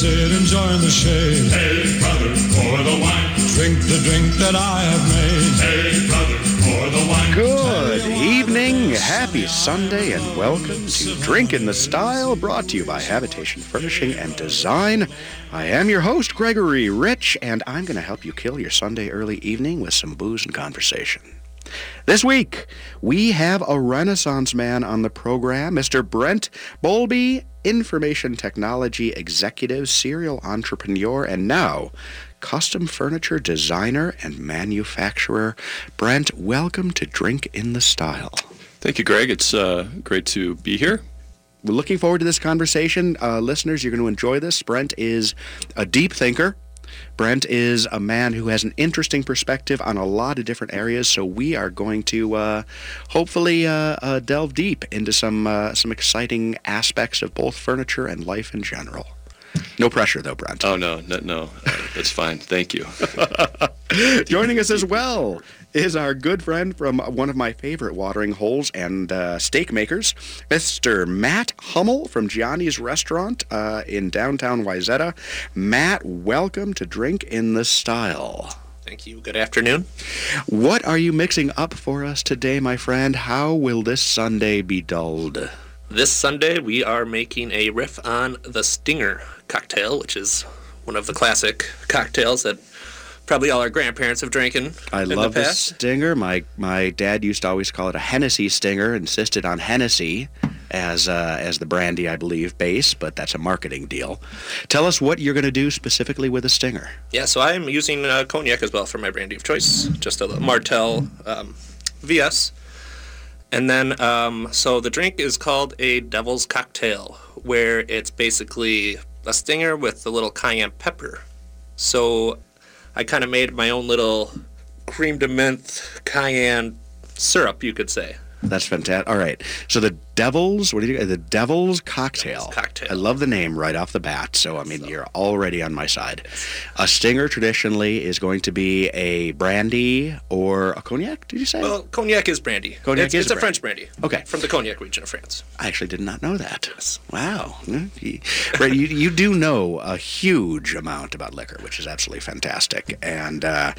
sit, enjoy in the shade. Hey, brother, pour the wine. Drink the drink that I have made. Hey, brother, pour the wine. Good evening, happy Sunday, and welcome to Drink in the Style, brought to you by Habitation Furnishing and Design. I am your host, Gregory Rich, and I'm going to help you kill your Sunday early evening with some booze and conversation. This week, we have a Renaissance man on the program, Mr. Brent Bowlby, information technology executive, serial entrepreneur, and now custom furniture designer and manufacturer. Brent, welcome to Drink in the Style. Thank you, Greg. It's uh, great to be here. We're looking forward to this conversation. Uh, listeners, you're going to enjoy this. Brent is a deep thinker. Brent is a man who has an interesting perspective on a lot of different areas, so we are going to uh, hopefully uh, uh, delve deep into some uh, some exciting aspects of both furniture and life in general. No pressure, though, Brent. Oh no, no, no, uh, that's fine. Thank you. Joining us as well is our good friend from one of my favorite watering holes and uh, steak makers, Mr. Matt Hummel from Gianni's Restaurant uh, in downtown Wayzata. Matt, welcome to Drink in the Style. Thank you. Good afternoon. What are you mixing up for us today, my friend? How will this Sunday be dulled? This Sunday, we are making a riff on the Stinger cocktail, which is one of the classic cocktails that probably all our grandparents have drinking I love the the stinger. My my dad used to always call it a Hennessy stinger. Insisted on Hennessy as uh, as the brandy, I believe, base, but that's a marketing deal. Tell us what you're going to do specifically with a stinger. Yeah, so I am using uh, cognac as well for my brandy of choice, just a Martell um, VS. And then, um, so the drink is called a Devil's Cocktail, where it's basically a stinger with a little cayenne pepper. So I kind of made my own little creme de menthe cayenne syrup, you could say. That's fantastic. All right. So the Devil's, what do you The Devil's Cocktail. Devil's Cocktail. I love the name right off the bat. So, I mean, you're already on my side. A stinger traditionally is going to be a brandy or a cognac, did you say? Well, cognac is brandy. Cognac it's, is it's a brandy. French brandy. Okay. From the cognac region of France. I actually did not know that. Yes. Wow. Right, you, you do know a huge amount about liquor, which is absolutely fantastic, and uh,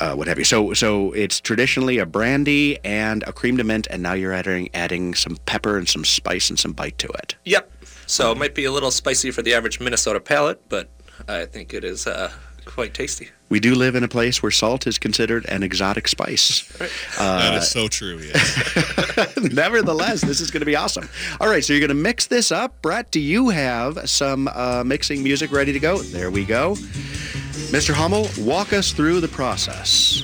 uh, what have you. So, so it's traditionally a brandy and a cream de mint, and now you're adding adding some pepper and some spice and some bite to it. Yep. So it might be a little spicy for the average Minnesota palate, but I think it is uh, quite tasty. We do live in a place where salt is considered an exotic spice. that is so true. Yeah. Nevertheless, this is going to be awesome. All right, so you're going to mix this up. Brett, do you have some uh, mixing music ready to go? There we go. Mr. Hummel, walk us through the process.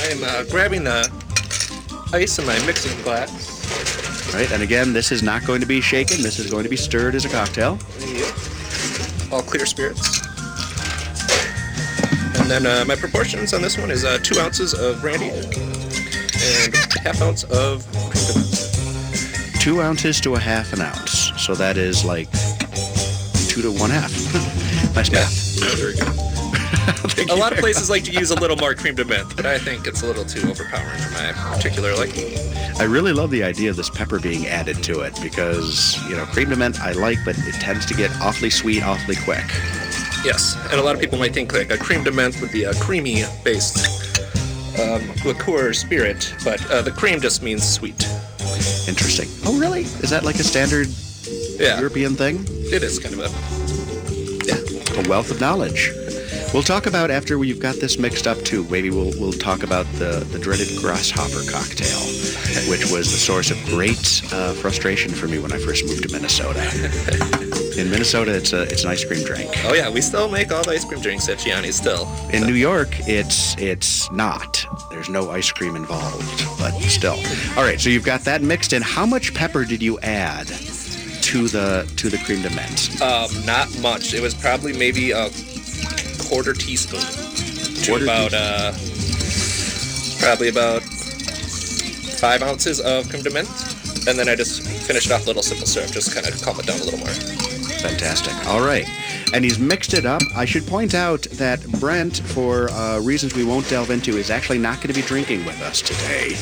I am uh, grabbing the ice in my mixing glass. Right, and again, this is not going to be shaken. This is going to be stirred as a cocktail. All clear spirits. And then uh, my proportions on this one is uh, two ounces of brandy and half ounce of cream. Two ounces to a half an ounce. So that is like two to one half. nice Yeah, math. very good. A lot of places like to use a little more creme de menthe, but I think it's a little too overpowering for my particular liking. I really love the idea of this pepper being added to it because, you know, creme de menthe I like, but it tends to get awfully sweet awfully quick. Yes, and a lot of people might think like a creme de menthe would be a creamy based um, liqueur spirit, but uh, the cream just means sweet. Interesting. Oh, really? Is that like a standard Yeah, European thing? it is kind of a yeah. A wealth of knowledge. We'll talk about after we've got this mixed up too. Maybe we'll we'll talk about the the dreaded grasshopper cocktail, which was the source of great uh, frustration for me when I first moved to Minnesota. In Minnesota, it's a it's an ice cream drink. Oh yeah, we still make all the ice cream drinks at Gianni's still. In New York, it's it's not. There's no ice cream involved, but still. All right, so you've got that mixed in. How much pepper did you add to the to the creme de menthe? Um, not much. It was probably maybe a quarter teaspoon to Quarter about uh, probably about five ounces of creme de menthe, and then I just finished off a little simple syrup, just kind of calm it down a little more. Fantastic. All right. and he's mixed it up. I should point out that Brent, for uh, reasons we won't delve into, is actually not going to be drinking with us today,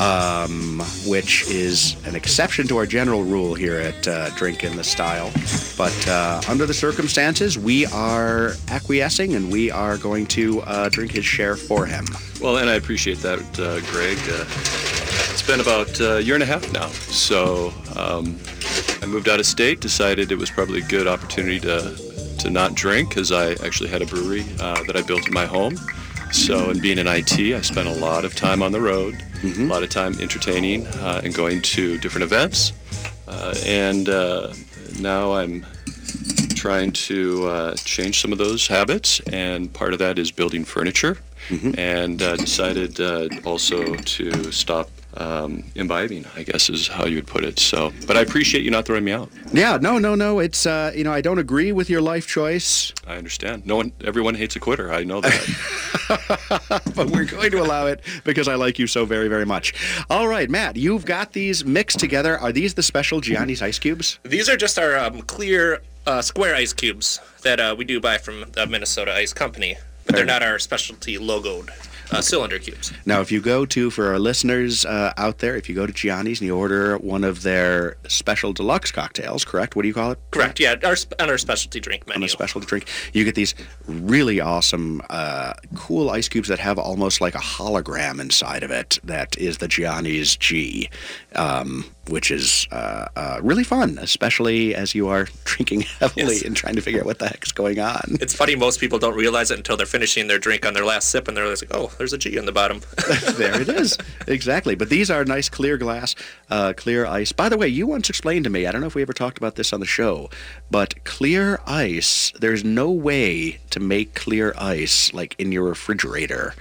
um, which is an exception to our general rule here at uh, Drink in the Style. But uh, under the circumstances, we are acquiescing and we are going to uh, drink his share for him. Well, and I appreciate that, uh, Greg. Uh, it's been about a year and a half now. So um, I moved out of state, decided it was probably a good opportunity to, to not drink because I actually had a brewery uh, that I built in my home. So, and being in IT, I spent a lot of time on the road, a lot of time entertaining uh, and going to different events. Uh, and uh, now I'm trying to uh, change some of those habits, and part of that is building furniture. And uh, decided uh, also to stop um, imbibing. I guess is how you would put it. So, but I appreciate you not throwing me out. Yeah, no, no, no. It's uh, you know I don't agree with your life choice, I understand. No one, everyone hates a quitter. I know that. but we're going to allow it because I like you so very, very much. All right, Matt, you've got these mixed together. Are these the special Gianni's ice cubes? These are just our um, clear uh, square ice cubes that uh, we do buy from the Minnesota Ice Company, but they're not our specialty logoed uh, cylinder cubes. Now, if you go to, for our listeners uh, out there, if you go to Gianni's and you order one of their special deluxe cocktails, correct? What do you call it? Correct. Yeah, our, on our specialty drink On menu. a specialty drink, you get these really awesome, uh, cool ice cubes that have almost like a hologram inside of it. That is the Gianni's G, um, which is uh, uh, really fun, especially as you are drinking heavily Yes. and trying to figure out what the heck's going on. It's funny, most people don't realize it until they're finishing their drink on their last sip, and they're like, "Oh, there's a G on the bottom." there it is. Exactly. But these are nice clear glass, uh, clear ice. By the way, you once explained to me, I don't know if we ever talked about this on the show, but clear ice, there's no way to make clear ice like in your refrigerator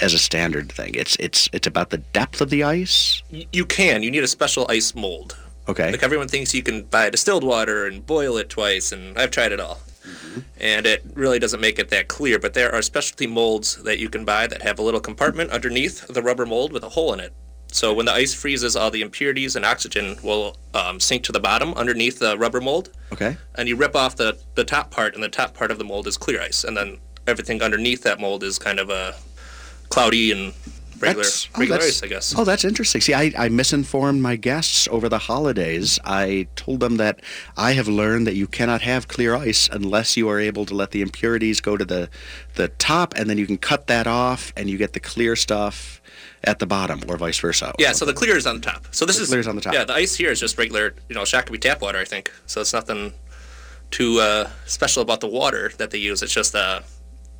as a standard thing. It's it's it's about the depth of the ice. You can. You need a special ice mold. Okay. Like everyone thinks you can buy distilled water and boil it twice, and I've tried it all. And it really doesn't make it that clear, but there are specialty molds that you can buy that have a little compartment underneath the rubber mold with a hole in it. So when the ice freezes, all the impurities and oxygen will um, sink to the bottom underneath the rubber mold, Okay. and you rip off the, the top part, and the top part of the mold is clear ice, and then everything underneath that mold is kind of a cloudy and regular oh, regular ice, I guess. Oh, that's interesting. See, I, I misinformed my guests over the holidays. I told them that I have learned that you cannot have clear ice unless you are able to let the impurities go to the, the top, and then you can cut that off, and you get the clear stuff at the bottom, or vice versa. Yeah, so the clear is on the top. So this The is clear's on the top. Yeah, the ice here is just regular, you know, Shakopee tap water, I think. So it's nothing too uh, special about the water that they use. It's just uh,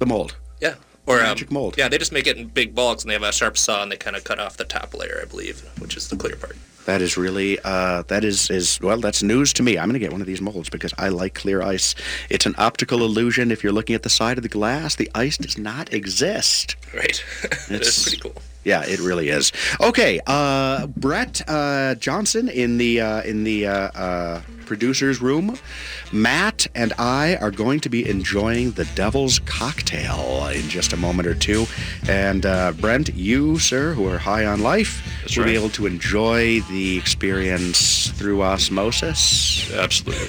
the mold. yeah, or um, Magic mold. Yeah, they just make it in big bulks, and they have a sharp saw, and they kind of cut off the top layer, I believe, which is the clear part. That is really uh, that is is well that's news to me. I'm going to get one of these molds because I like clear ice. It's an optical illusion. If you're looking at the side of the glass, the ice does not exist. Right, it It's- is pretty cool. Yeah, it really is. Okay, uh, Brett uh, Johnson in the uh, in the uh, uh, producers room. Matt and I are going to be enjoying the Devil's Cocktail in just a moment or two, and uh, Brent, you sir, who are high on life, That's will be able to enjoy the experience through osmosis. Absolutely.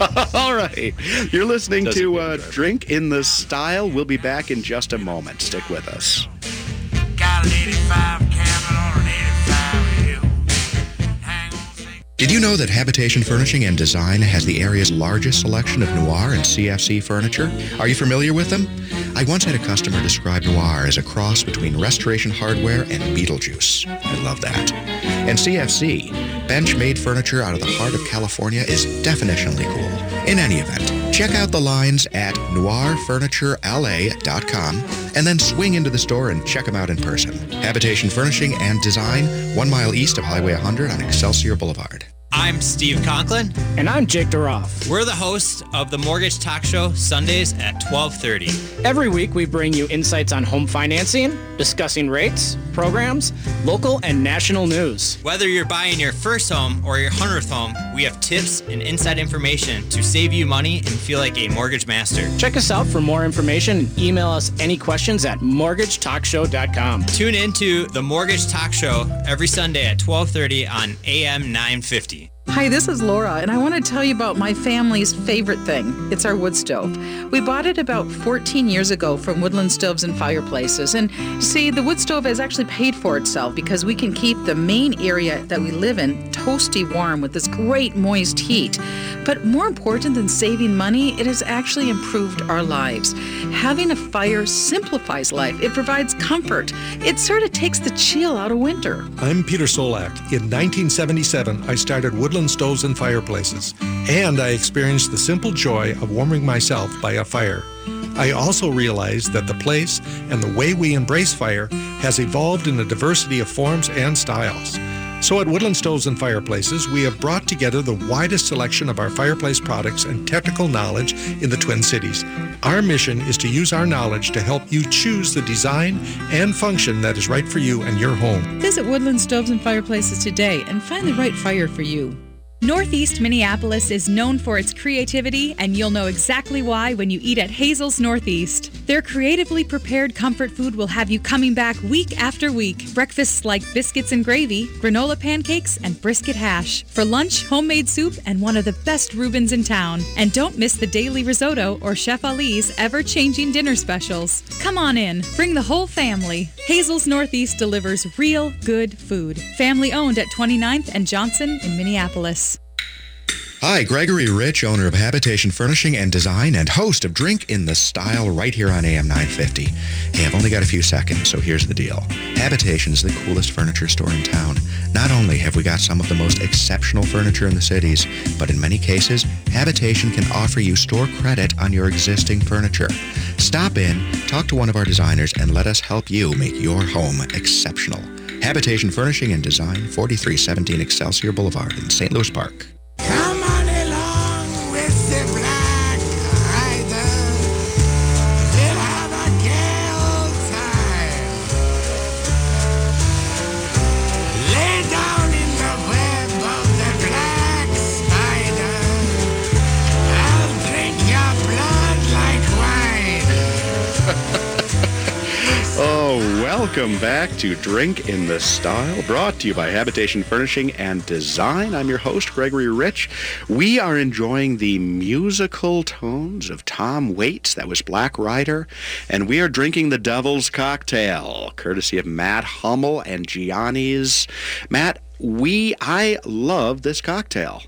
All right, you're listening Doesn't to uh. Drink in the Style. We'll be back in just a moment. Stick with us. Got an 85 Did you know that Habitation Furnishing and Design has the area's largest selection of noir and CFC furniture? Are you familiar with them? I once had a customer describe noir as a cross between Restoration Hardware and Beetlejuice. I love that. And CFC, bench-made furniture out of the heart of California, is definitionally cool. In any event, check out the lines at noirfurniturela.com and then swing into the store and check them out in person. Habitation Furnishing and Design, one mile east of Highway 100 on Excelsior Boulevard. I'm Steve Conklin. And I'm Jake DeRoff. We're the hosts of the Mortgage Talk Show Sundays at 12:30. Every week we bring you insights on home financing, discussing rates, programs, local and national news. Whether you're buying your first home or your 100th home, we have tips and inside information to save you money and feel like a mortgage master. Check us out for more information and email us any questions at mortgagetalkshow.com. Tune in to the Mortgage Talk Show every Sunday at 12:30 on AM 950. Hi, this is Laura, and I want to tell you about my family's favorite thing. It's our wood stove. We bought it about 14 years ago from Woodland Stoves and Fireplaces. And see, the wood stove has actually paid for itself because we can keep the main area that we live in toasty warm with this great moist heat. But more important than saving money, it has actually improved our lives. Having a fire simplifies life, it provides comfort, it sort of takes the chill out of winter. I'm Peter Solak. In 1977, I started Woodland Stoves and Fireplaces, and I experienced the simple joy of warming myself by a fire. I also realized that the place and the way we embrace fire has evolved in a diversity of forms and styles. So at Woodland Stoves and Fireplaces, we have brought together the widest selection of our fireplace products and technical knowledge in the Twin Cities. Our mission is to use our knowledge to help you choose the design and function that is right for you and your home. Visit Woodland Stoves and Fireplaces today and find the right fire for you. Northeast Minneapolis is known for its creativity, and you'll know exactly why when you eat at Hazel's Northeast. Their creatively prepared comfort food will have you coming back week after week. Breakfasts like biscuits and gravy, granola pancakes, and brisket hash. For lunch, homemade soup and one of the best Reubens in town. And don't miss the daily risotto or Chef Ali's ever changing dinner specials. Come on in, bring the whole family. Hazel's Northeast delivers real good food. Family owned at 29th and Johnson in Minneapolis. Hi, Gregory Rich, owner of Habitation Furnishing and Design and host of Drink in the Style right here on AM 950. Hey, I've only got a few seconds, so here's the deal. Habitation is the coolest furniture store in town. Not only have we got some of the most exceptional furniture in the cities, but in many cases, Habitation can offer you store credit on your existing furniture. Stop in, talk to one of our designers, and let us help you make your home exceptional. Habitation Furnishing and Design, 4317 Excelsior Boulevard in St. Louis Park. Welcome back to Drink in the Style, brought to you by Habitation Furnishing and Design. I'm your host, Gregory Rich. We are enjoying the musical tones of Tom Waits, that was Black Rider, and we are drinking the Devil's Cocktail, courtesy of Matt Hummel and Gianni's. Matt, we, I love this cocktail.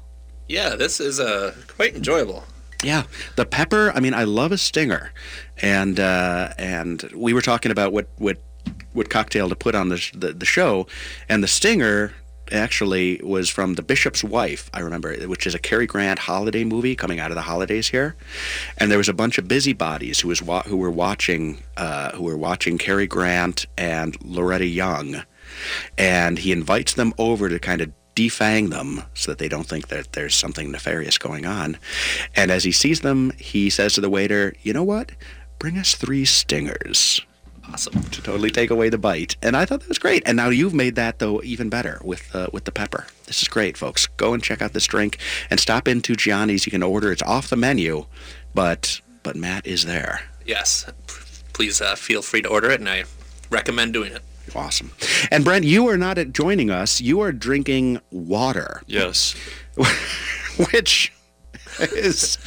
Yeah, this is uh, quite enjoyable. Yeah, the pepper. I mean, I love a stinger, and uh, and we were talking about what what what cocktail to put on the, the the show, and the stinger actually was from The Bishop's Wife. I remember, which is a Cary Grant holiday movie coming out of the holidays here, and there was a bunch of busybodies who was wa- who were watching uh, who were watching Cary Grant and Loretta Young, and he invites them over to kind of defang them so that they don't think that there's something nefarious going on. And as he sees them, he says to the waiter, "You know what? Bring us three stingers." Awesome. To totally take away the bite. And I thought that was great. And now you've made that though even better with uh, with the pepper. This is great, folks. Go and check out this drink and stop into Gianni's. You can order. It's off the menu, but but Matt is there. Yes. P- Please uh, feel free to order it, and I recommend doing it. Awesome. And Brent, you are not at joining us. You are drinking water. Yes. which is,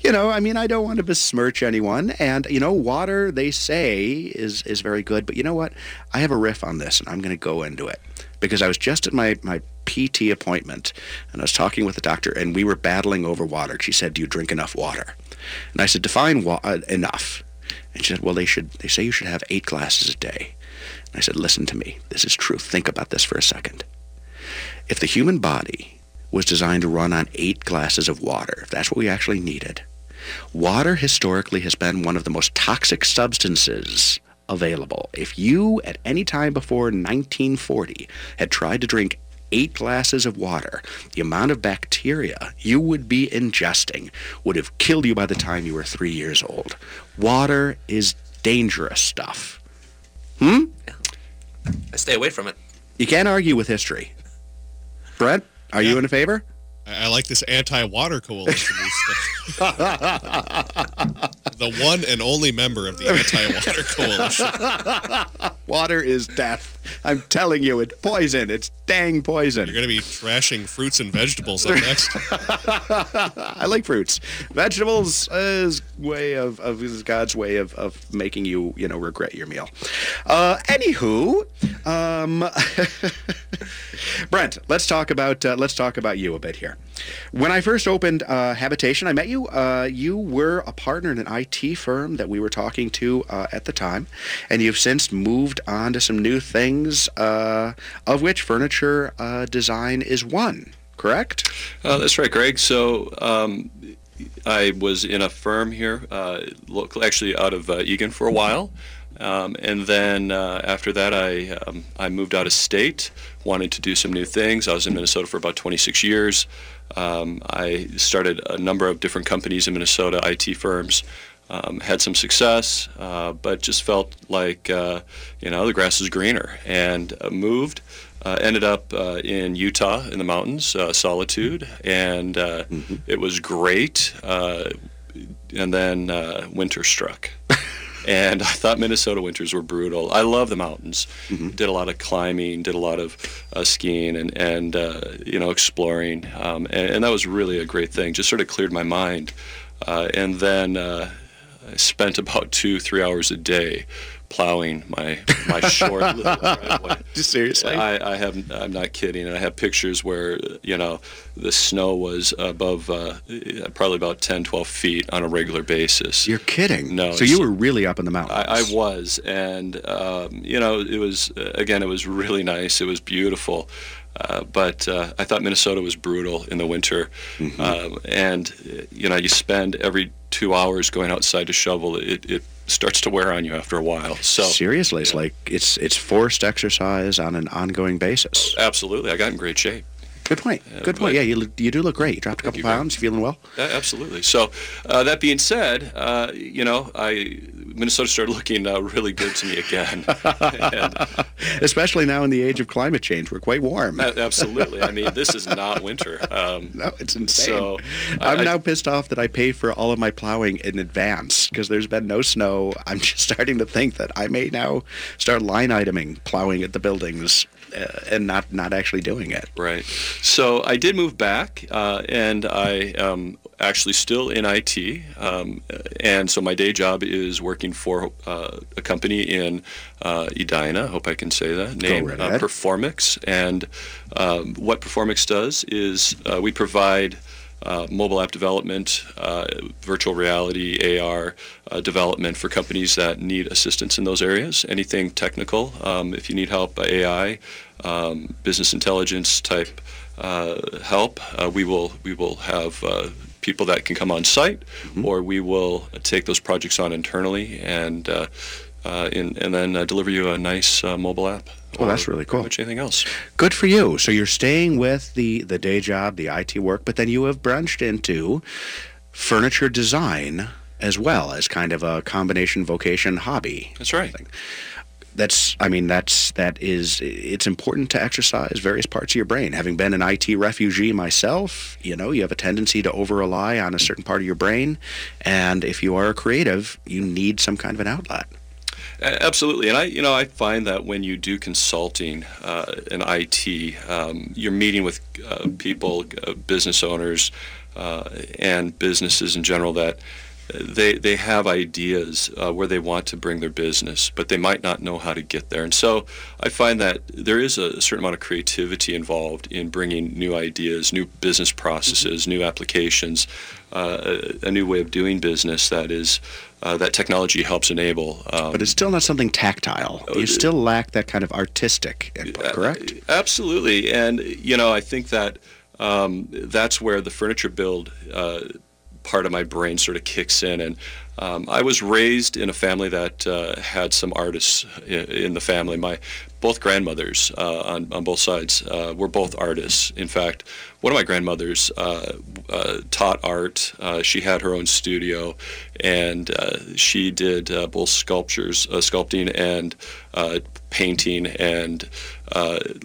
you know, I mean, I don't want to besmirch anyone, and you know, water they say is is very good, but you know what? I have a riff on this, and I'm going to go into it because I was just at my my PT appointment, and I was talking with the doctor, and we were battling over water. She said, "Do you drink enough water?" And I said, "Define wa- uh, enough." And she said, "Well, they should. They say you should have eight glasses a day." And I said, "Listen to me. This is truth. Think about this for a second. If the human body was designed to run on eight glasses of water, that's what we actually needed, water historically has been one of the most toxic substances available. If you, at any time before 1940, had tried to drink eight glasses of water, the amount of bacteria you would be ingesting would have killed you by the time you were three years old. Water is dangerous stuff. Hmm? I stay away from it. You can't argue with history. Brent, are you in favor? I, I like this anti-water coalition. the one and only member of the Anti-Water Coalition. Water is death. I'm telling you, it's poison. It's dang poison. You're going to be trashing fruits and vegetables up next. I like fruits. Vegetables is way of, of is God's way of, of making you, you know, regret your meal. Uh, anywho, um, Brent, let's talk about uh, let's talk about you a bit here. When I first opened uh, Habitation, I met you. Uh, you were a partner in an IT firm that we were talking to uh, at the time, and you've since moved on to some new things, uh, of which furniture uh, design is one. Correct? That's right, Greg. So um, I was in a firm here, actually out of Eagan for a while. Um, and then uh, after that, I, um, I moved out of state, wanted to do some new things. I was in Minnesota for about 26 years. Um, I started a number of different companies in Minnesota, IT firms. Um, had some success, uh, but just felt like uh, you know the grass is greener, and uh, moved. Uh, ended up uh, in Utah in the mountains, uh, Solitude, and Mm-hmm. it was great. and then winter struck. and I thought Minnesota winters were brutal. I love the mountains. Did a lot of climbing, did a lot of uh, skiing, and and uh, you know exploring, um, and, and that was really a great thing. Just sort of cleared my mind, uh, and then uh, I spent about two three hours a day plowing my my short little driveway. Seriously? I, I have I'm not kidding. I have pictures where you know the snow was above uh, probably about 10, 12 feet on a regular basis. You're kidding. No. So you were really up in the mountains. I, I was, and um, you know, it was again, it was really nice. It was beautiful. Uh, but uh, I thought Minnesota was brutal in the winter, Mm-hmm. um, and you know you spend every two hours going outside to shovel. It, it starts to wear on you after a while. So Seriously, it's like it's it's forced exercise on an ongoing basis. absolutely, I got in great shape. Good point. Good point. but- Yeah, you look- you do look great. You dropped a couple pounds. you pounds. Feeling well. Yeah, absolutely. So, uh, that being said, uh, you know, I Minnesota started looking uh, really good to me again. and, Especially now in the age of climate change, we're quite warm. absolutely. I mean, this is not winter. Um, No, it's insane. So, I'm I- now pissed off that I pay for all of my plowing in advance because there's been no snow. I'm just starting to think that I may now start line iteming plowing at the buildings uh, and not not actually doing it. Right. So I did move back, uh, and I am actually still in IT. Um, and so my day job is working for uh, a company in uh, Edina. I hope I can say that name. right uh. Performix. And um, what Performix does is uh, we provide. Uh, mobile app development, uh, virtual reality, AR uh, development for companies that need assistance in those areas. Anything technical, um, if you need help, AI, um, business intelligence type uh, help, uh, we will we will have uh, people that can come on site, or we will take those projects on internally and uh, in, and then uh, deliver you a nice uh, mobile app. Well, that's really cool. Much anything else? Good for you. So you're staying with the the day job, the IT work, but then you have branched into furniture design as well as kind of a combination vocation hobby. That's right. That's I mean that's that is it's important to exercise various parts of your brain. Having been an IT refugee myself, you know, you have a tendency to over rely on a certain part of your brain and if you are a creative, you need some kind of an outlet. Absolutely, and I, you know, I find that when you do consulting uh, in IT, um, you're meeting with uh, people, uh, business owners, uh, and businesses in general that uh, they they have ideas uh, where they want to bring their business, but they might not know how to get there. And so I find that there is a certain amount of creativity involved in bringing new ideas, new business processes, new applications, uh, a new way of doing business that is. Uh, that technology helps enable. Um, But it's still not something tactile. You still lack that kind of artistic input, correct? Absolutely, and you know, I think that um, that's where the furniture build uh, part of my brain sort of kicks in. And um, I was raised in a family that uh, had some artists in the family. My both grandmothers uh, on, on both sides uh, were both artists. In fact, one of my grandmothers uh, uh, taught art. Uh, she had her own studio, and she did both sculptures, sculpting, and painting. And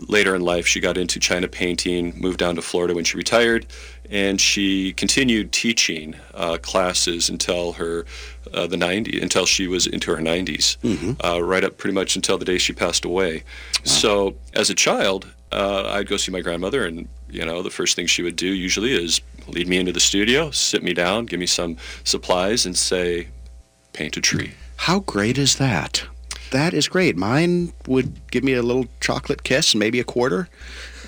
later in life, she got into China painting. Moved down to Florida when she retired, and she continued teaching uh, classes until her uh, the 90s until she was into her 90s, uh, right up pretty much until the day she passed away. So as a child, uh, I'd go see my grandmother, and you know the first thing she would do usually is lead me into the studio, sit me down, give me some supplies, and say, paint a tree. How great is that? That is great. Mine would give me a little chocolate kiss, maybe a quarter,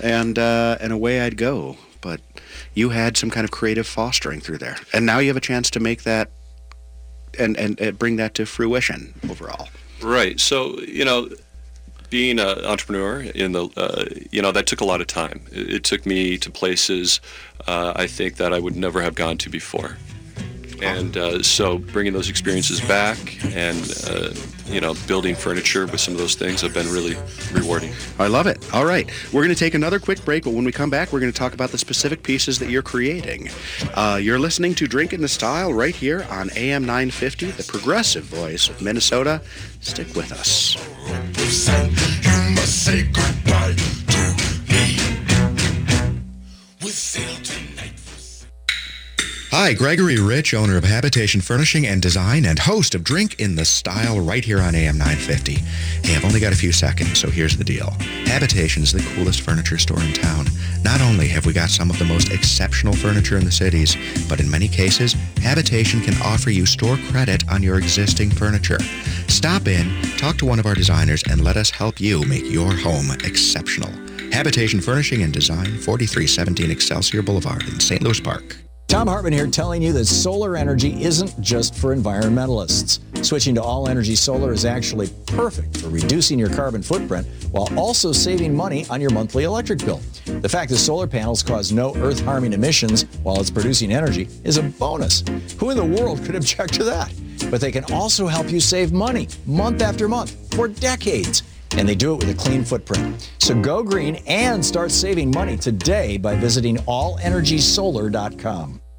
and uh, and away I'd go. But you had some kind of creative fostering through there, and now you have a chance to make that and and, and bring that to fruition overall. Right. So you know, being an entrepreneur in the uh, you know that took a lot of time. It, it took me to places uh, I think that I would never have gone to before. And uh, so bringing those experiences back and uh, you know building furniture with some of those things have been really rewarding. I love it. All right, we're going to take another quick break, but when we come back, we're going to talk about the specific pieces that you're creating. Uh, you're listening to Drink in the Style right here on AM 950, the progressive voice of Minnesota. Stick with us. You must say goodbye to me. We sail tonight. Hi, Gregory Rich, owner of Habitation Furnishing and Design and host of Drink in the Style right here on AM 950. Hey, I've only got a few seconds, so here's the deal. Habitation is the coolest furniture store in town. Not only have we got some of the most exceptional furniture in the cities, but in many cases, Habitation can offer you store credit on your existing furniture. Stop in, talk to one of our designers, and let us help you make your home exceptional. Habitation Furnishing and Design, 4317 Excelsior Boulevard in St. Louis Park. Thom Hartmann here telling you that solar energy isn't just for environmentalists. Switching to all energy solar is actually perfect for reducing your carbon footprint while also saving money on your monthly electric bill. The fact that solar panels cause no earth harming emissions while it's producing energy is a bonus. Who in the world could object to that? But they can also help you save money month after month for decades. And they do it with a clean footprint. So go green and start saving money today by visiting allenergysolar.com.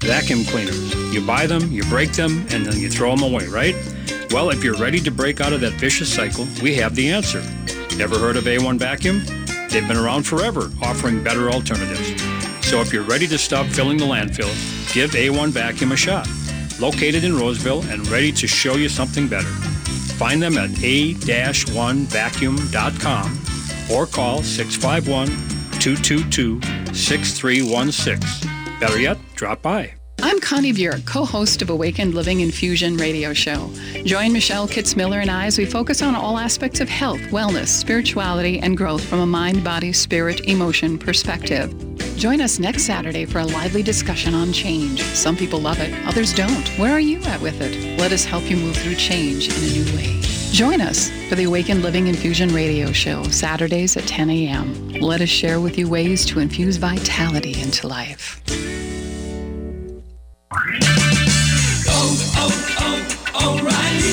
Vacuum cleaners. You buy them, you break them, and then you throw them away, right? Well, if you're ready to break out of that vicious cycle, we have the answer. Never heard of A1 Vacuum? They've been around forever, offering better alternatives. So if you're ready to stop filling the landfill, give A1 Vacuum a shot. Located in Roseville and ready to show you something better. Find them at a-1vacuum.com or call 651-222-6316. Better yet, drop by. I'm Connie Buick, co-host of Awakened Living Infusion radio show. Join Michelle Kitzmiller and I as we focus on all aspects of health, wellness, spirituality, and growth from a mind, body, spirit, emotion perspective. Join us next Saturday for a lively discussion on change. Some people love it, others don't. Where are you at with it? Let us help you move through change in a new way. Join us for the Awakened Living Infusion radio show, Saturdays at 10 a.m. Let us share with you ways to infuse vitality into life.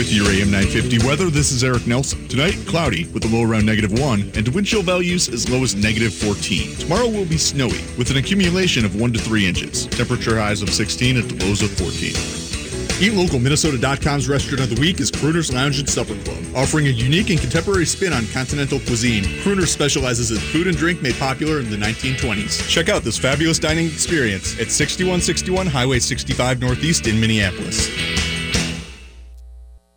With your AM 950 weather, this is Eric Nelson. Tonight, cloudy with a low around negative 1 and wind chill values as low as negative 14. Tomorrow will be snowy with an accumulation of 1 to 3 inches. Temperature highs of 16 at the lows of 14. Eat Local Minnesota.com's restaurant of the week is Crooner's Lounge and Supper Club. Offering a unique and contemporary spin on continental cuisine, Crooner specializes in food and drink made popular in the 1920s. Check out this fabulous dining experience at 6161 Highway 65 Northeast in Minneapolis.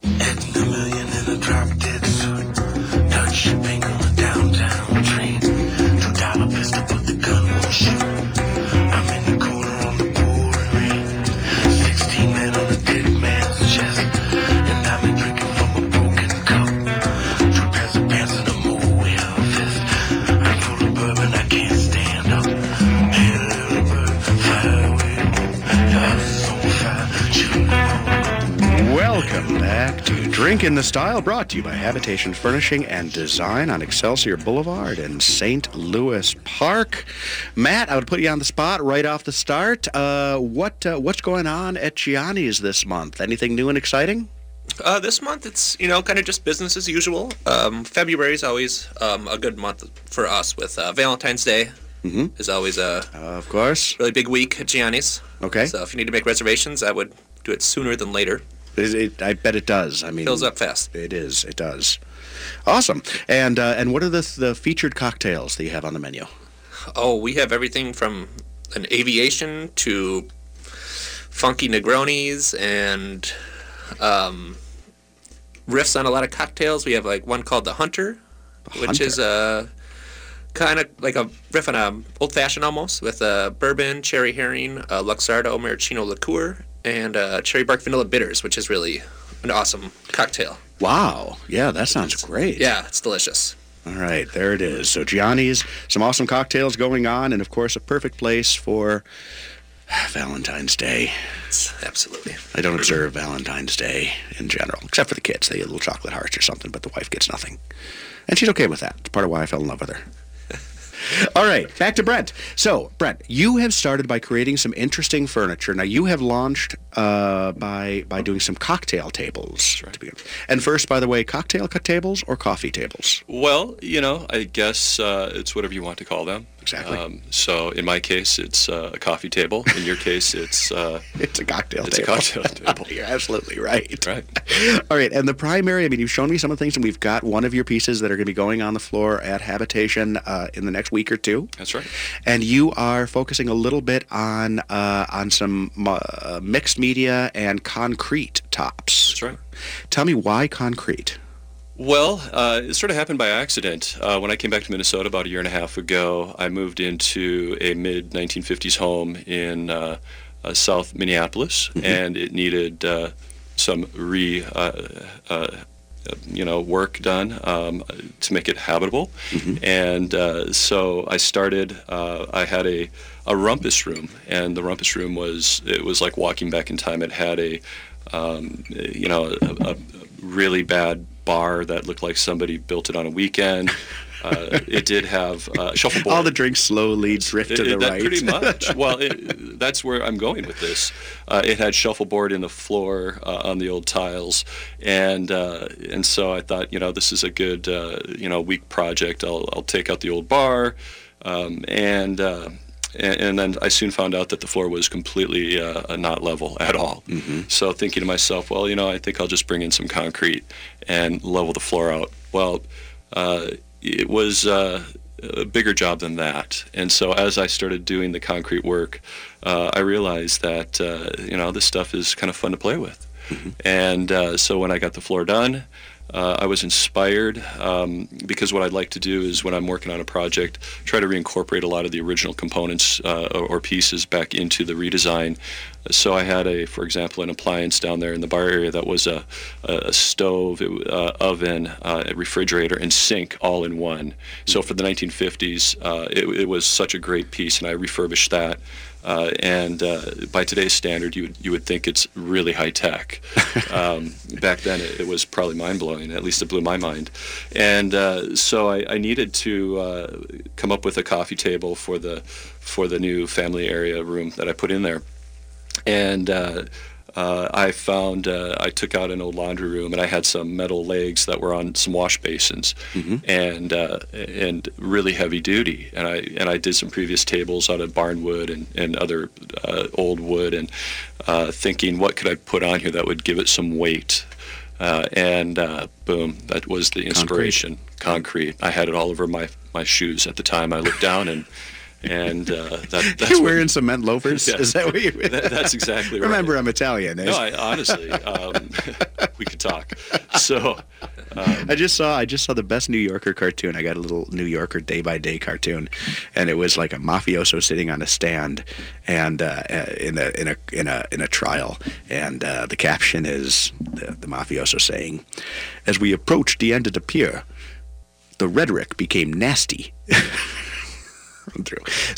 Dutch million in a downtown Welcome back to Drink in the Style, brought to you by Habitation Furnishing and Design on Excelsior Boulevard in St. Louis Park. Matt, I would put you on the spot right off the start. Uh, what uh, what's going on at Gianni's this month? Anything new and exciting? Uh, this month, it's you know kind of just business as usual. Um, February is always um, a good month for us with uh, Valentine's Day. Mm-hmm. Is always a of course really big week at Gianni's. Okay. So if you need to make reservations, I would do it sooner than later. It, it, I bet it does. I mean, Fills up fast. It is. It does. Awesome. And uh, and what are the the featured cocktails that you have on the menu? Oh, we have everything from an aviation to funky Negronis and um, riffs on a lot of cocktails. We have like one called the Hunter, which is a kind of like a riff on a old fashioned almost with a bourbon, cherry Heering, a Luxardo maraschino liqueur, and uh, cherry bark vanilla bitters, which is really an awesome cocktail. Wow. Yeah, that sounds great. Yeah, it's delicious. All right, there it is. So Gianni's, some awesome cocktails going on, and of course, a perfect place for Valentine's Day. Absolutely. I don't observe Valentine's Day in general, except for the kids. They get little chocolate hearts or something, but the wife gets nothing. And she's okay with that. It's part of why I fell in love with her. All right, back to Brent. So, Brent, you have started by creating some interesting furniture. Now, you have launched uh, by by doing some cocktail tables. to begin. And first, by the way, cocktail tables or coffee tables? Well, you know, I guess uh, it's whatever you want to call them. Exactly. Um, so in my case, it's uh, a coffee table. In your case, it's uh, it's a cocktail table. it's table. a cocktail table. You're absolutely right. Right. All right, and the primary, I mean, you've shown me some of the things, and we've got one of your pieces that are going to be going on the floor at Habitation uh, in the next week or two. That's right. And you are focusing a little bit on uh, on some uh, mixed media and concrete tops. That's right. Tell me why concrete? Well, uh, it sort of happened by accident. Uh, when I came back to Minnesota about a year and a half ago, I moved into a mid 1950s home in uh, uh, South Minneapolis, and it needed uh, some re. Uh, uh, you know, work done um, to make it habitable, and uh, so I started. Uh, I had a a rumpus room, and the rumpus room was it was like walking back in time. It had a um, you know a, a really bad bar that looked like somebody built it on a weekend. Uh, it did have uh, shuffleboard. All the drinks slowly drift to the it- right. Pretty much. well, it, that's where I'm going with this. Uh, it had shuffleboard in the floor uh, on the old tiles, and uh, and so I thought, you know, this is a good, uh, you know, week project. I'll I'll take out the old bar, um, and. And, and then I soon found out that the floor was completely uh, not level at all. So thinking to myself, well, you know, I think I'll just bring in some concrete and level the floor out. Well, uh, it was uh, a bigger job than that. And so as I started doing the concrete work, uh, I realized that uh, you know this stuff is kind of fun to play with. And uh, so when I got the floor done, uh, I was inspired um, because what I'd like to do is when I'm working on a project, try to reincorporate a lot of the original components uh, or, pieces back into the redesign. So I had a, for example, an appliance down there in the bar area that was a, a stove, uh, oven, uh, a refrigerator, and sink all in one. So for the 1950s, uh, it, it was such a great piece, and I refurbished that. Uh, and uh, by today's standard, you would you would think it's really high tech. Um, back then, it, it was probably mind blowing. At least it blew my mind. And uh, so I, I needed to uh, come up with a coffee table for the for the new family area room that I put in there. And uh, I found uh, I took out an old laundry room and I had some metal legs that were on some wash basins and uh, and really heavy duty. And I and I did some previous tables out of barn wood and and other uh, old wood and uh, thinking what could I put on here that would give it some weight. Uh, and uh, boom, that was the inspiration. Concrete. I had it all over my, my shoes at the time. I looked down and and uh, that, that's You're what- wearing cement loafers? Yes. Is that what you? That- that's exactly right. Remember, I'm Italian. eh? No, I, honestly, um, we could talk. So, um, I just saw I just saw the best New Yorker cartoon. I got a little New Yorker day by day cartoon, and it was like a mafioso sitting on a stand, and uh, uh, in a in a in a in a trial, and uh, the caption is the, the mafioso saying, "As we approached the end of the pier, the rhetoric became nasty."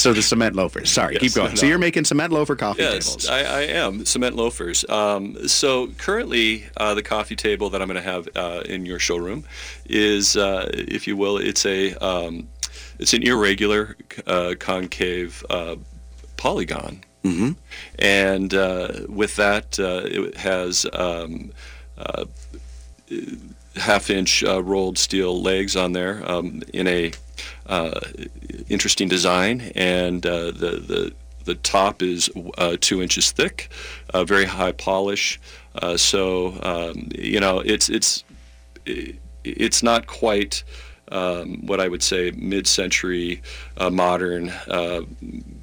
So the cement loafers. Sorry, Yes, keep going. So you're making cement loafer coffee Yes, tables. I, I am cement loafers. Um, so currently, uh, the coffee table that I'm going to have uh, in your showroom is, uh, if you will, it's a um, it's an irregular uh, concave uh, polygon, mm-hmm. and uh, with that, uh, it has. Um, uh, half inch uh, rolled steel legs on there um, in a uh, interesting design and uh, the, the the top is uh, two inches thick uh, very high polish uh, so um, you know it's it's it's not quite um, what I would say mid-century uh, modern, uh,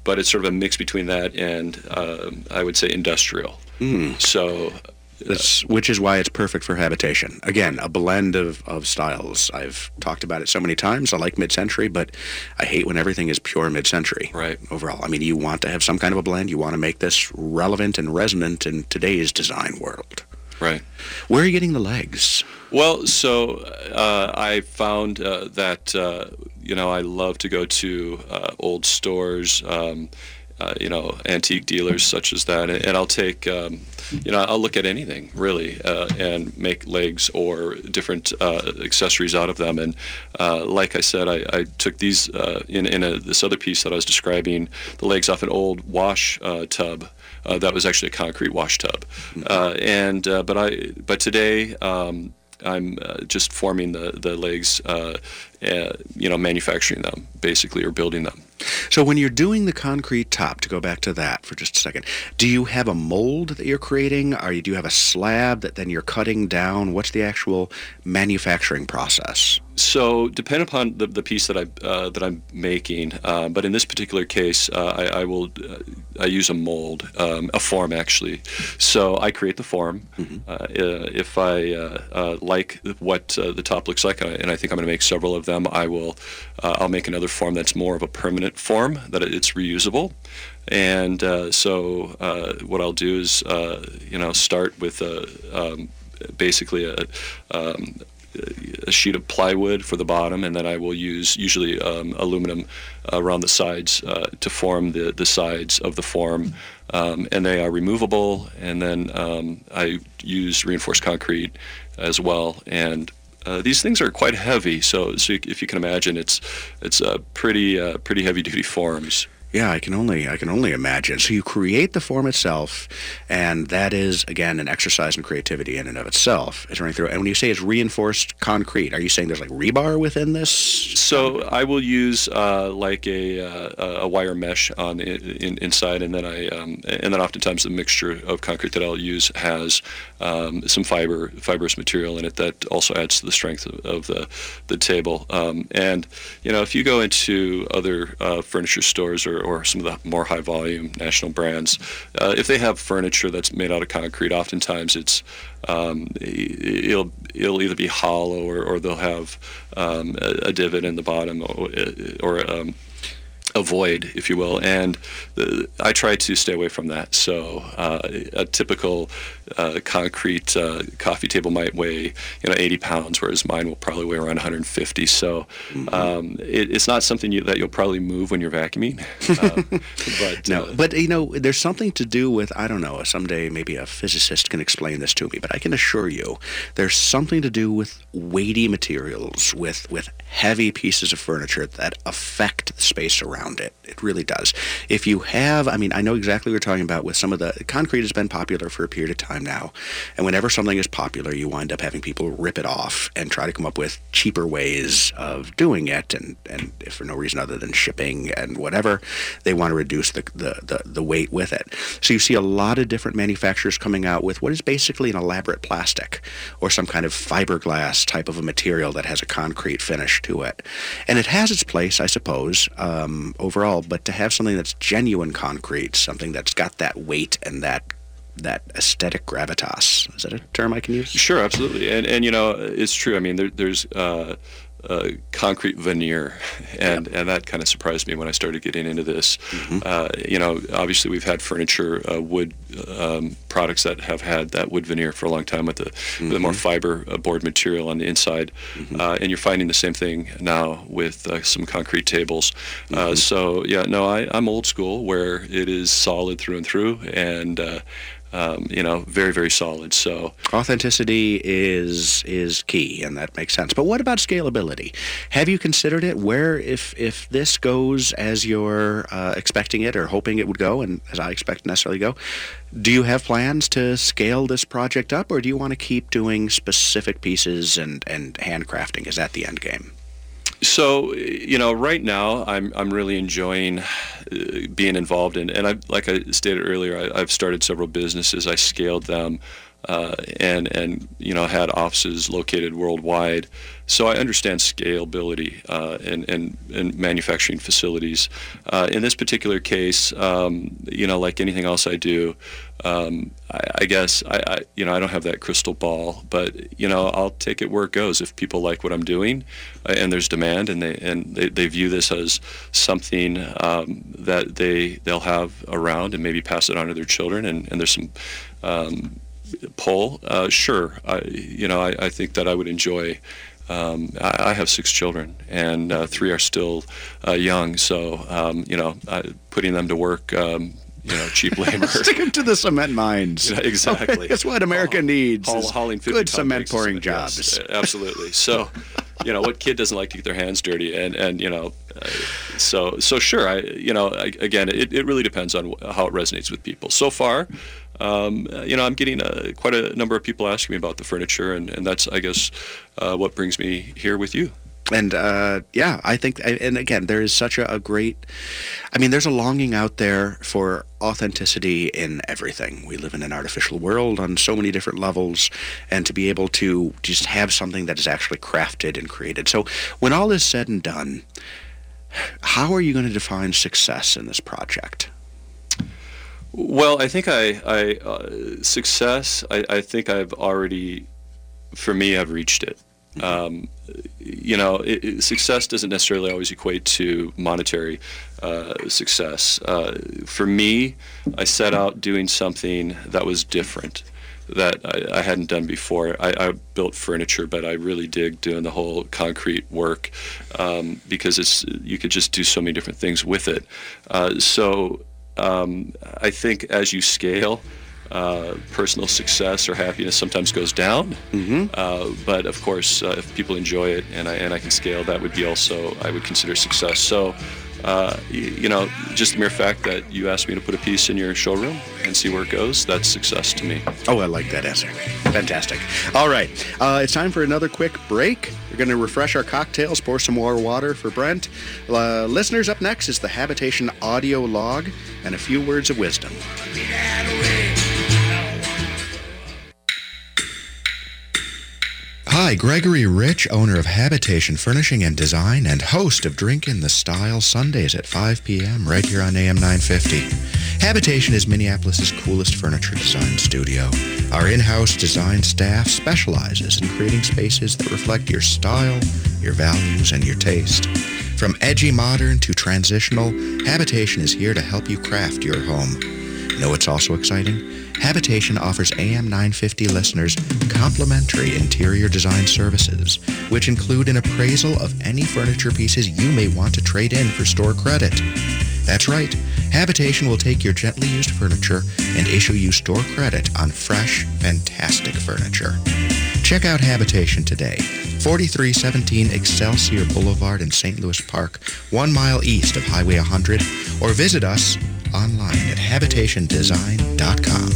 but it's sort of a mix between that and uh, I would say industrial. Mm. So That's, which is why it's perfect for habitation. Again, a blend of, of styles. I've talked about it so many times. I like mid-century, but I hate when everything is pure mid-century. Right. Overall, I mean, you want to have some kind of a blend. You want to make this relevant and resonant in today's design world. Right. Where are you getting the legs? Well, so uh, I found uh, that uh, you know I love to go to uh, old stores, um, uh, you know, antique dealers such as that, and, I'll take. Um, you know, I'll look at anything really uh, and make legs or different uh, accessories out of them. And uh, like I said, I, I took these uh, in in a, this other piece that I was describing, the legs off an old wash uh, tub. Uh, that was actually a concrete wash tub, uh, and uh, but I but today. Um, I'm uh, just forming the the legs, uh, uh, you know, manufacturing them basically or building them. So when you're doing the concrete top, to go back to that for just a second, do you have a mold that you're creating? You do you have a slab that then you're cutting down? What's the actual manufacturing process? So, depend upon the, the piece that I uh, that I'm making, uh, but in this particular case, uh, I, I will uh, I use a mold, um, a form actually. So I create the form. Uh, uh, if I uh, uh, like what uh, the top looks like, and I, and I think I'm going to make several of them, I will uh, I'll make another form that's more of a permanent form that it's reusable. And uh, so uh, what I'll do is uh, you know start with a, um, basically a um, a sheet of plywood for the bottom, and then I will use usually um, aluminum around the sides uh, to form the, the sides of the form. Um, and they are removable, and then um, I use reinforced concrete as well. And uh, these things are quite heavy, so, so if you can imagine, it's it's uh, pretty pretty heavy duty forms. Yeah, I can only I can only imagine. So you create the form itself, and that is again an exercise in creativity in and of itself. Is running through. And when you say it's reinforced concrete, are you saying there's like rebar within this? So I will use uh, like a, uh, a wire mesh on in, inside, and then I um, and then oftentimes the mixture of concrete that I'll use has um, some fiber fibrous material in it that also adds to the strength of, of the the table. Um, and you know, if you go into other uh, furniture stores or, or some of the more high volume national brands, uh, if they have furniture that's made out of concrete, oftentimes it's um, it'll it'll either be hollow or, or they'll have um, a, a divot in the bottom or, or um, a void, if you will. And the, I try to stay away from that. So uh, a typical uh, concrete uh, coffee table might weigh you know 80 pounds, whereas mine will probably weigh around 150. So um, it, it's not something you, that you'll probably move when you're vacuuming. Uh, but No, uh, but you know, there's something to do with I don't know. Someday maybe a physicist can explain this to me, but I can assure you, there's something to do with weighty materials, with with heavy pieces of furniture that affect the space around it. It really does. If you have, I mean, I know exactly what you're talking about. With some of the concrete has been popular for a period of time now, and whenever something is popular, you wind up having people rip it off and try to come up with cheaper ways of doing it, and and if for no reason other than shipping and whatever, they want to reduce the, the, the, the weight with it. So you see a lot of different manufacturers coming out with what is basically an elaborate plastic or some kind of fiberglass type of a material that has a concrete finish to it. And it has its place, I suppose, um, overall, but to have something that's genuine concrete, something that's got that weight and that that aesthetic gravitas. Is that a term I can use? Sure, absolutely, and and you know it's true. I mean, there, there's uh, uh, concrete veneer, and and that kind of surprised me when I started getting into this. Uh, you know, obviously we've had furniture, uh, wood um, products that have had that wood veneer for a long time with the, with the more fiber uh, board material on the inside, uh, and you're finding the same thing now with uh, some concrete tables. Uh, so yeah, no, I, I'm old school where it is solid through and through, and uh, um, you know, very very solid. So Authenticity is is key, and that makes sense. But what about scalability? Have you considered it? Where if if this goes as you're uh, expecting it or hoping it would go, and as I expect necessarily go, do you have plans to scale this project up, or do you want to keep doing specific pieces and and handcrafting? Is that the end game? So, you know, right now I'm I'm really enjoying uh, being involved in, and I like I stated earlier, I, I've started several businesses. I scaled them, uh, and and you know had offices located worldwide. So I understand scalability uh, and, and and manufacturing facilities. Uh, in this particular case, um, you know, like anything else I do, um, I, I guess I, I you know I don't have that crystal ball, but you know I'll take it where it goes. If people like what I'm doing, uh, and there's demand, and they and they, they view this as something um, that they they'll have around and maybe pass it on to their children, and, and there's some um, pull. Uh, sure, I, you know I, I think that I would enjoy. Um, I, I have six children, and uh, three are still uh, young. So um, you know, uh, putting them to work, um, you know, cheap labor. Stick them to the cement mines. Yeah, exactly. That's what America needs. haul- hauling 50 good cement pouring cement, jobs. uh, absolutely. So, you know, what kid doesn't like to get their hands dirty? And and you know, uh, so so sure. I you know, I, again, it, it really depends on how it resonates with people. So far. Um, you know, I'm getting uh, quite a number of people asking me about the furniture, and, and that's, I guess, uh, what brings me here with you. And uh, yeah, I think, and again, there is such a, a great, I mean, there's a longing out there for authenticity in everything. We live in an artificial world on so many different levels, and to be able to just have something that is actually crafted and created. So when all is said and done, how are you going to define success in this project? Well, I think I, I uh, success. I, I think I've already, for me, I've reached it. Um, you know, it, it- success doesn't necessarily always equate to monetary uh, success. Uh, for me, I set out doing something that was different that I, I hadn't done before. I, I built furniture, but I really dig doing the whole concrete work um, because it's you could just do so many different things with it. Uh, so um, I think as you scale, uh, personal success or happiness sometimes goes down. Mm-hmm. Uh, but of course, uh, if people enjoy it and I, and I can scale, that would be also I would consider success. So. Uh, y- you know, just the mere fact that you asked me to put a piece in your showroom and see where it goes, that's success to me. Oh, I like that answer. Fantastic. All right. Uh, it's time for another quick break. We're going to refresh our cocktails, pour some more water for Brent. Uh, listeners, up next is the Habitation audio log and a few words of wisdom. Hi, Gregory Rich, owner of Habitation Furnishing and Design and host of Drink in the Style Sundays at 5 p.m. right here on AM 950. Habitation is Minneapolis' coolest furniture design studio. Our in-house design staff specializes in creating spaces that reflect your style, your values, and your taste. From edgy modern to transitional, Habitation is here to help you craft your home. Know what's also exciting? Habitation offers AM 950 listeners complimentary interior design services, which include an appraisal of any furniture pieces you may want to trade in for store credit. That's right. Habitation will take your gently used furniture and issue you store credit on fresh, fantastic furniture. Check out Habitation today. 4317 Excelsior Boulevard in St. Louis Park, one mile east of Highway 100, or visit us online at habitationdesign.com.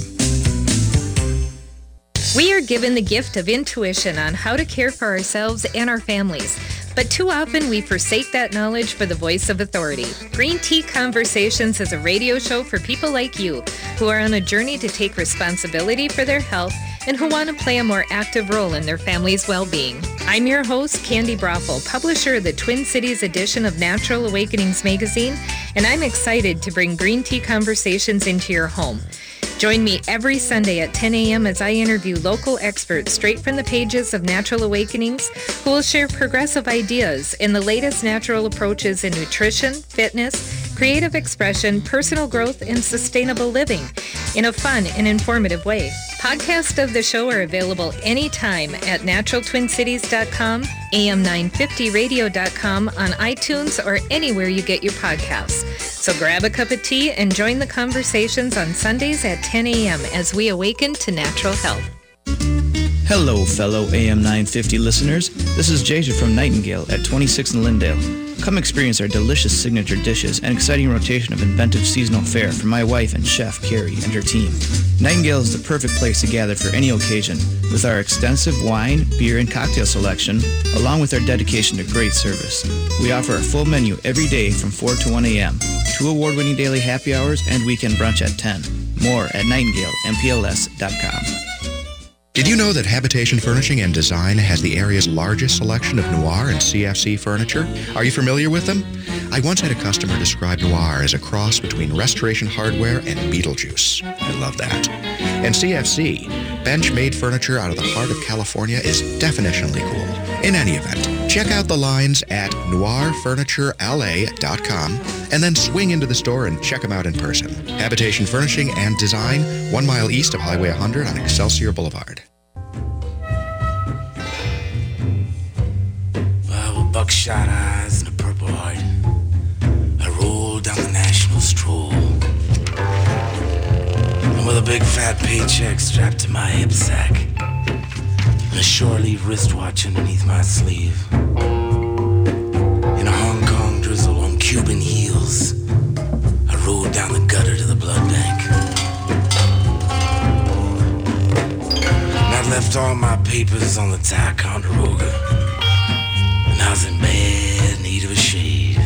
We are given the gift of intuition on how to care for ourselves and our families. But too often we forsake that knowledge for the voice of authority. Green Tea Conversations is a radio show for people like you who are on a journey to take responsibility for their health and who want to play a more active role in their family's well-being. I'm your host, Candi Broeffle, publisher of the Twin Cities edition of Natural Awakenings magazine, and I'm excited to bring Green Tea Conversations into your home. Join me every Sunday at 10 a.m. as I interview local experts straight from the pages of Natural Awakenings who will share progressive ideas and the latest natural approaches in nutrition, fitness, creative expression, personal growth, and sustainable living in a fun and informative way. Podcasts of the show are available anytime at naturaltwincities.com, am950radio.com, on iTunes, or anywhere you get your podcasts. So grab a cup of tea and join the conversations on Sundays at 10 a.m. as we awaken to natural health. Hello, fellow AM 950 listeners. This is Jasha from Nightingale at 26 in Lyndale. Come experience our delicious signature dishes and exciting rotation of inventive seasonal fare from my wife and chef Carrie and her team. Nightingale is the perfect place to gather for any occasion with our extensive wine, beer, and cocktail selection, along with our dedication to great service. We offer a full menu every day from 4 to 1 a.m., two award-winning daily happy hours, and weekend brunch at 10. More at nightingalempls.com. Did you know that Habitation Furnishing and Design has the area's largest selection of noir and CFC furniture? Are you familiar with them? I once had a customer describe noir as a cross between Restoration Hardware and Beetlejuice. I love that. And CFC, bench-made furniture out of the heart of California, is definitionally cool. In any event, check out the lines at noirfurniturela.com and then swing into the store and check them out in person. Habitation Furnishing and Design, one mile east of Highway 100 on Excelsior Boulevard. Buckshot eyes and a purple heart, I rolled down the national stroll. And with a big fat paycheck strapped to my hip sack, and a shore leave wristwatch underneath my sleeve, in a Hong Kong drizzle on Cuban heels, I rode down the gutter to the blood bank. And I left all my papers on the Ticonderoga. And I was in bad need of a shave.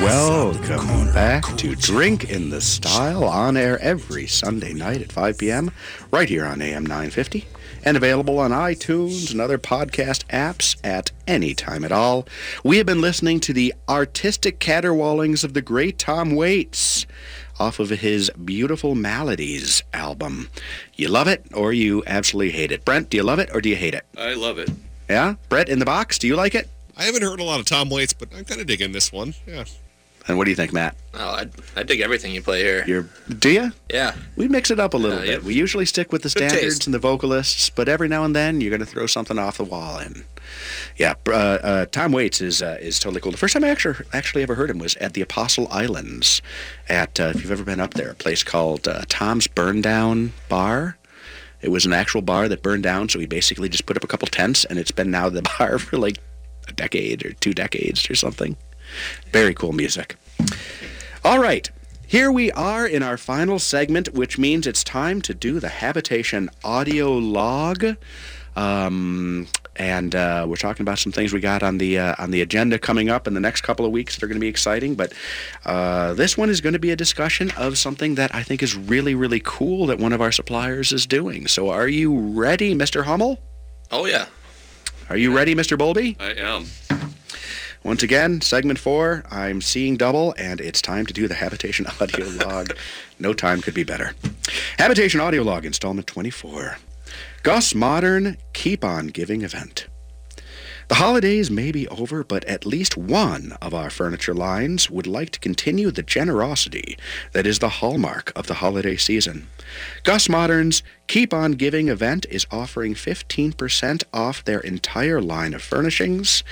Welcome back to Drink in the Style on air every Sunday night at 5 p.m. right here on AM 950 and available on iTunes and other podcast apps at any time at all. We have been listening to the artistic caterwaulings of the great Tom Waits off of his Beautiful Maladies album. You love it or you absolutely hate it. Brent, do you love it or do you hate it? I love it. Yeah? Brett in the box, do you like it? I haven't heard a lot of Tom Waits, but I'm kind of digging this one. Yeah. And what do you think, Matt? Oh, I, I dig everything you play here. You're, do you? Yeah. We mix it up a little Uh, bit. yeah. We usually stick with the Good standards taste. and the vocalists, but every now and then you're going to throw something off the wall. And yeah, uh, uh, Tom Waits is uh, is totally cool. The first time I actually actually ever heard him was at the Apostle Islands, at uh, if you've ever been up there, a place called uh, Tom's Burn Down Bar. It was an actual bar that burned down, so he basically just put up a couple tents, and it's been now the bar for like a decade or two decades or something. Very cool music. All right. Here we are in our final segment, which means it's time to do the habitation audio log. Um, and uh, we're talking about some things we got on the uh, on the agenda coming up in the next couple of weeks that are going to be exciting. But uh, this one is going to be a discussion of something that I think is really really cool that one of our suppliers is doing. So are you ready, Mr. Hummel? Oh, yeah. Are you ready, Mr. Bowlby? I am. Once again, segment four, I'm seeing double, and it's time to do the Habitation Audio Log. No time could be better. Habitation Audio Log, installment 24. Gus Modern Keep On Giving event. The holidays may be over, but at least one of our furniture lines would like to continue the generosity that is the hallmark of the holiday season. Gus Modern's Keep On Giving event is offering 15% off their entire line of furnishings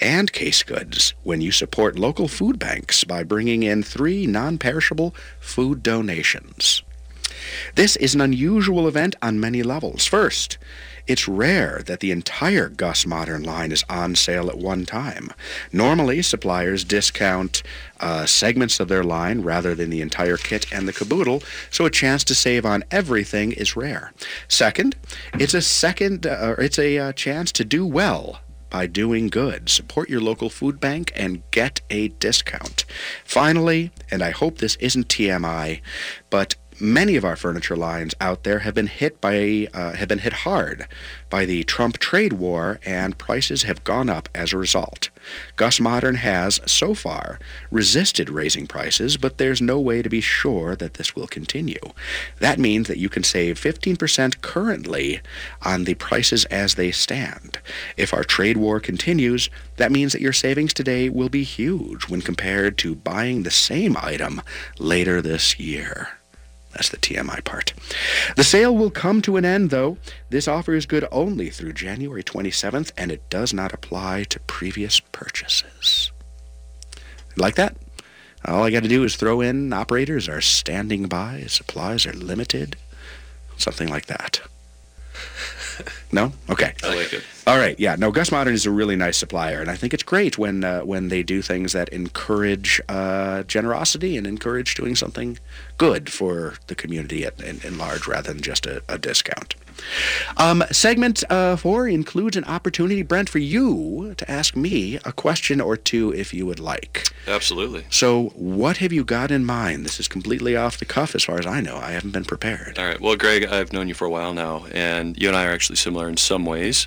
and case goods when you support local food banks by bringing in three non-perishable food donations. This is an unusual event on many levels. First, it's rare that the entire Gus Modern line is on sale at one time. Normally, suppliers discount uh, segments of their line rather than the entire kit and the caboodle, so a chance to save on everything is rare. Second, it's a second, uh, it's a uh, chance to do well by doing good. Support your local food bank and get a discount. Finally, and I hope this isn't TMI, but many of our furniture lines out there have been hit by uh, have been hit hard by the Trump trade war, and prices have gone up as a result. Gus Modern has, so far, resisted raising prices, but there's no way to be sure that this will continue. That means that you can save 15% currently on the prices as they stand. If our trade war continues, that means that your savings today will be huge when compared to buying the same item later this year. That's the TMI part. The sale will come to an end, though. This offer is good only through January 27th, and it does not apply to previous purchases. Like that? All I got to do is throw in operators are standing by, supplies are limited, something like that. No? Okay. I like it. All right, yeah. No, Gus Modern is a really nice supplier, and I think it's great when uh, when they do things that encourage uh, generosity and encourage doing something good for the community at, in, in large, rather than just a, a discount. Um, segment uh, four includes an opportunity, Brent, for you to ask me a question or two if you would like. Absolutely. So, what have you got in mind? This is completely off the cuff, as far as I know. I haven't been prepared. All right. Well, Greg, I've known you for a while now, and you and I are actually similar in some ways.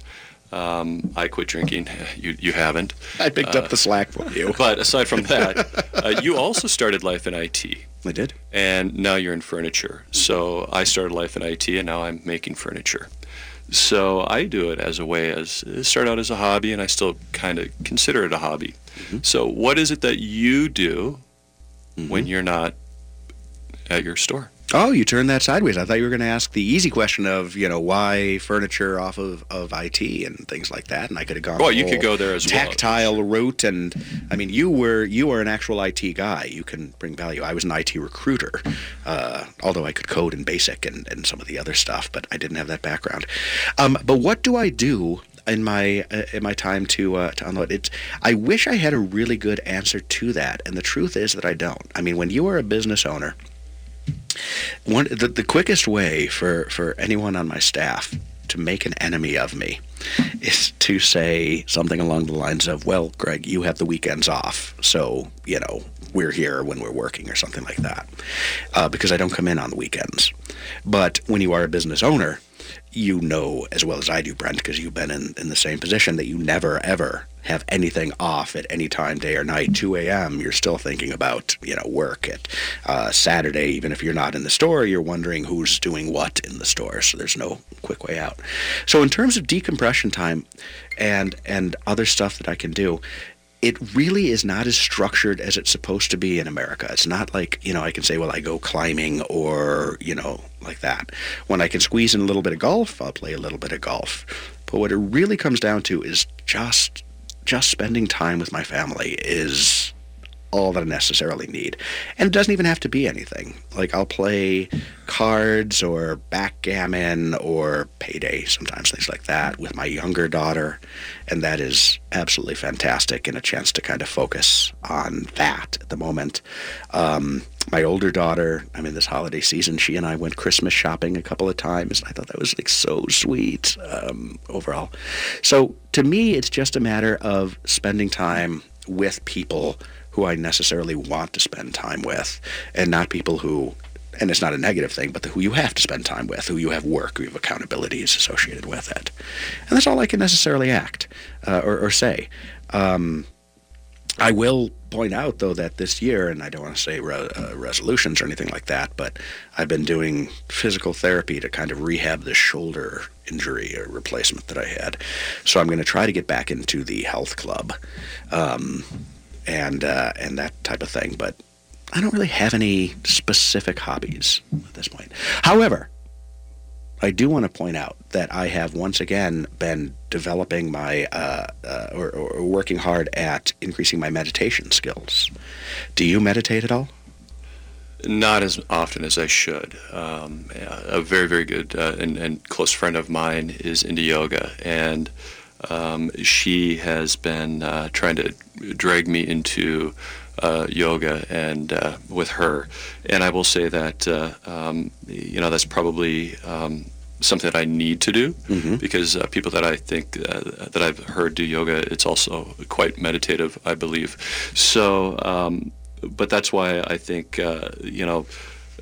Um, I quit drinking. You you haven't. I picked up the slack for you. But aside from that, uh, you also started life in IT. I did. And now you're in furniture. So I started life in IT, and now I'm making furniture. So I do it as a way as it started out as a hobby, and I still kind of consider it a hobby. Mm-hmm. So what is it that you do mm-hmm. when you're not at your store? Oh, you turned that sideways. I thought you were going to ask the easy question of, you know, why furniture off of, of IT and things like that, and I could have gone. Well, the you could go there as well. tactile route, and I mean, you were you were an actual IT guy. You can bring value. I was an IT recruiter, uh, although I could code in BASIC and, and some of the other stuff, but I didn't have that background. Um, but what do I do in my uh, in my time to uh, to unload it? I wish I had a really good answer to that, and the truth is that I don't. I mean, when you are a business owner one the, the quickest way for for anyone on my staff to make an enemy of me is to say something along the lines of well greg you have the weekends off so you know we're here when we're working or something like that uh, because i don't come in on the weekends. But when you are a business owner you know as well as I do, Brent, because you've been in, in the same position that you never ever have anything off at any time, day or night. 2 a.m. You're still thinking about you know work at uh, Saturday, even if you're not in the store. You're wondering who's doing what in the store. So there's no quick way out. So in terms of decompression time, and and other stuff that I can do, it really is not as structured as it's supposed to be in America. It's not like, you know, I can say, well, I go climbing or, you know, like that. When I can squeeze in a little bit of golf, I'll play a little bit of golf. But what it really comes down to is just just spending time with my family is all that I necessarily need. And it doesn't even have to be anything. Like I'll play cards or backgammon or payday, sometimes things like that with my younger daughter. And that is absolutely fantastic and a chance to kind of focus on that at the moment. Um, my older daughter, I mean, this holiday season, she and I went Christmas shopping a couple of times. I thought that was like so sweet um, overall. So to me, it's just a matter of spending time with people who I necessarily want to spend time with, and not people who, and it's not a negative thing, but the, who you have to spend time with, who you have work, who you have accountabilities associated with it. And that's all I can necessarily act uh, or, or say. Um, I will point out, though, that this year, and I don't want to say re- uh, resolutions or anything like that, but I've been doing physical therapy to kind of rehab the shoulder injury or replacement that I had. So I'm going to try to get back into the health club. Um, and uh, and that type of thing. But I don't really have any specific hobbies at this point. However, I do want to point out that I have once again been developing my uh, uh, or, or working hard at increasing my meditation skills. Do you meditate at all? Not as often as I should. Um, a very, very good uh, and, and close friend of mine is into yoga, and um, she has been uh, trying to drag me into uh, yoga and uh, with her. And I will say that uh, um, you know that's probably um, something that I need to do because uh, people that I think uh, that I've heard do yoga, it's also quite meditative, I believe. So, um, but that's why I think uh, you know.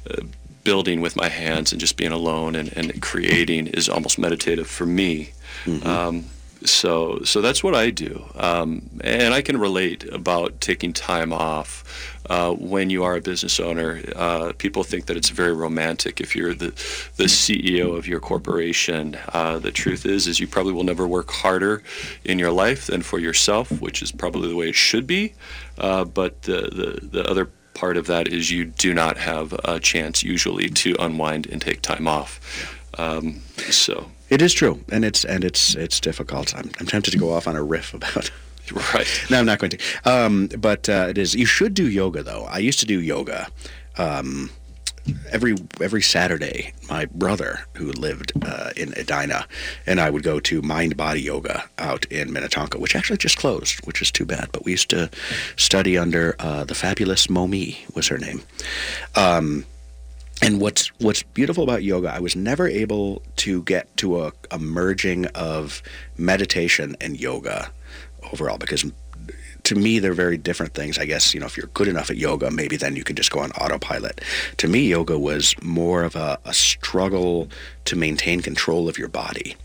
uh, building with my hands and just being alone and, and creating is almost meditative for me. Um, so so that's what I do, um, and I can relate about taking time off. Uh, when you are a business owner, uh, people think that it's very romantic if you're the the CEO of your corporation. Uh, the truth is, is you probably will never work harder in your life than for yourself, which is probably the way it should be. Uh, but the, the the other part of that is you do not have a chance usually to unwind and take time off. Um, so It is true, and it's and it's it's difficult. I'm, I'm tempted to go off on a riff about. Right. No, I'm not going to. Um, but uh, it is. You should do yoga though. I used to do yoga. Um, every every Saturday, my brother who lived uh, in Edina and I would go to Mind Body Yoga out in Minnetonka, which actually just closed, which is too bad. But we used to study under uh, the fabulous Momi was her name. Um, and what's what's beautiful about yoga, I was never able to get to a, a merging of meditation and yoga overall because to me they're very different things. I guess you know if you're good enough at yoga, maybe then you can just go on autopilot. To me, yoga was more of a, a struggle to maintain control of your body,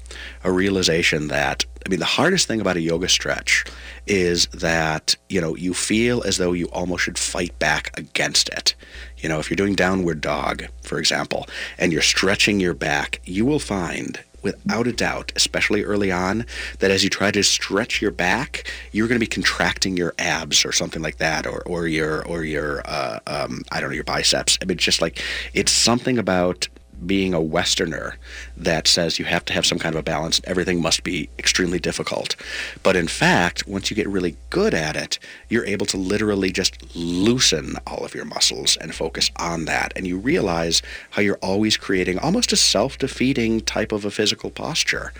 a realization that I mean the hardest thing about a yoga stretch is that you know you feel as though you almost should fight back against it. You know, if you're doing downward dog, for example, and you're stretching your back, you will find without a doubt, especially early on, that as you try to stretch your back, you're going to be contracting your abs or something like that, or or your or your uh, um, I don't know your biceps. I mean, just like it's something about being a Westerner that says you have to have some kind of a balance. Everything must be extremely difficult. But in fact, once you get really good at it, you're able to literally just loosen all of your muscles and focus on that. And you realize how you're always creating almost a self defeating type of a physical posture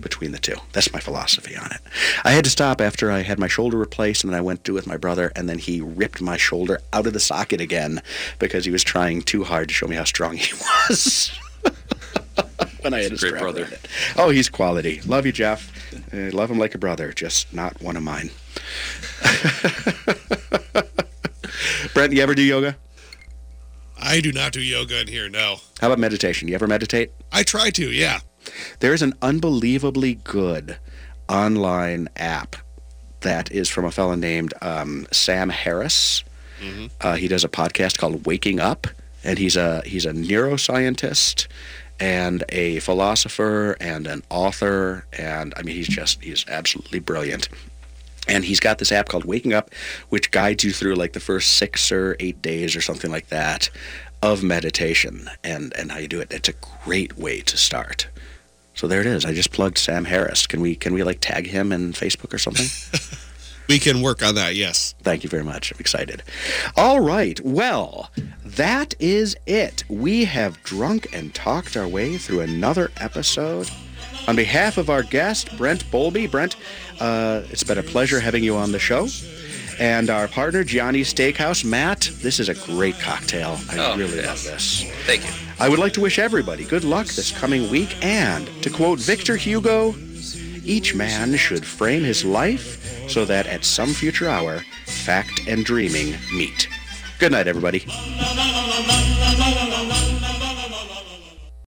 between the two. That's my philosophy on it. I had to stop after I had my shoulder replaced, and then I went to it with my brother, and then he ripped my shoulder out of the socket again because he was trying too hard to show me how strong he was. when I had He's a a great brother. Oh, he's quality. Love you, Jeff. Uh, love him like a brother, just not one of mine. Brent, you ever do yoga? I do not do yoga in here, no. How about meditation? You ever meditate? I try to, yeah. There's an unbelievably good online app that is from a fellow named um, Sam Harris. Mhm. Uh, he does a podcast called Waking Up, and he's a he's a neuroscientist and a philosopher and an author, and I mean he's just he's absolutely brilliant. And he's got this app called Waking Up, which guides you through like the first six or eight days or something like that of meditation and, and how you do it. It's a great way to start. So there it is. I just plugged Sam Harris. Can we can we like tag him in Facebook or something? We can work on that, yes. Thank you very much. I'm excited. All right. Well, that is it. We have drunk and talked our way through another episode. On behalf of our guest, Brent Bowlby, Brent, uh, it's been a pleasure having you on the show. And our partner, Gianni's Steakhouse, Matt, this is a great cocktail. I Oh, really yes. love this. Thank you. I would like to wish everybody good luck this coming week, and to quote Victor Hugo, each man should frame his life so that at some future hour, fact and dreaming meet. Good night, everybody.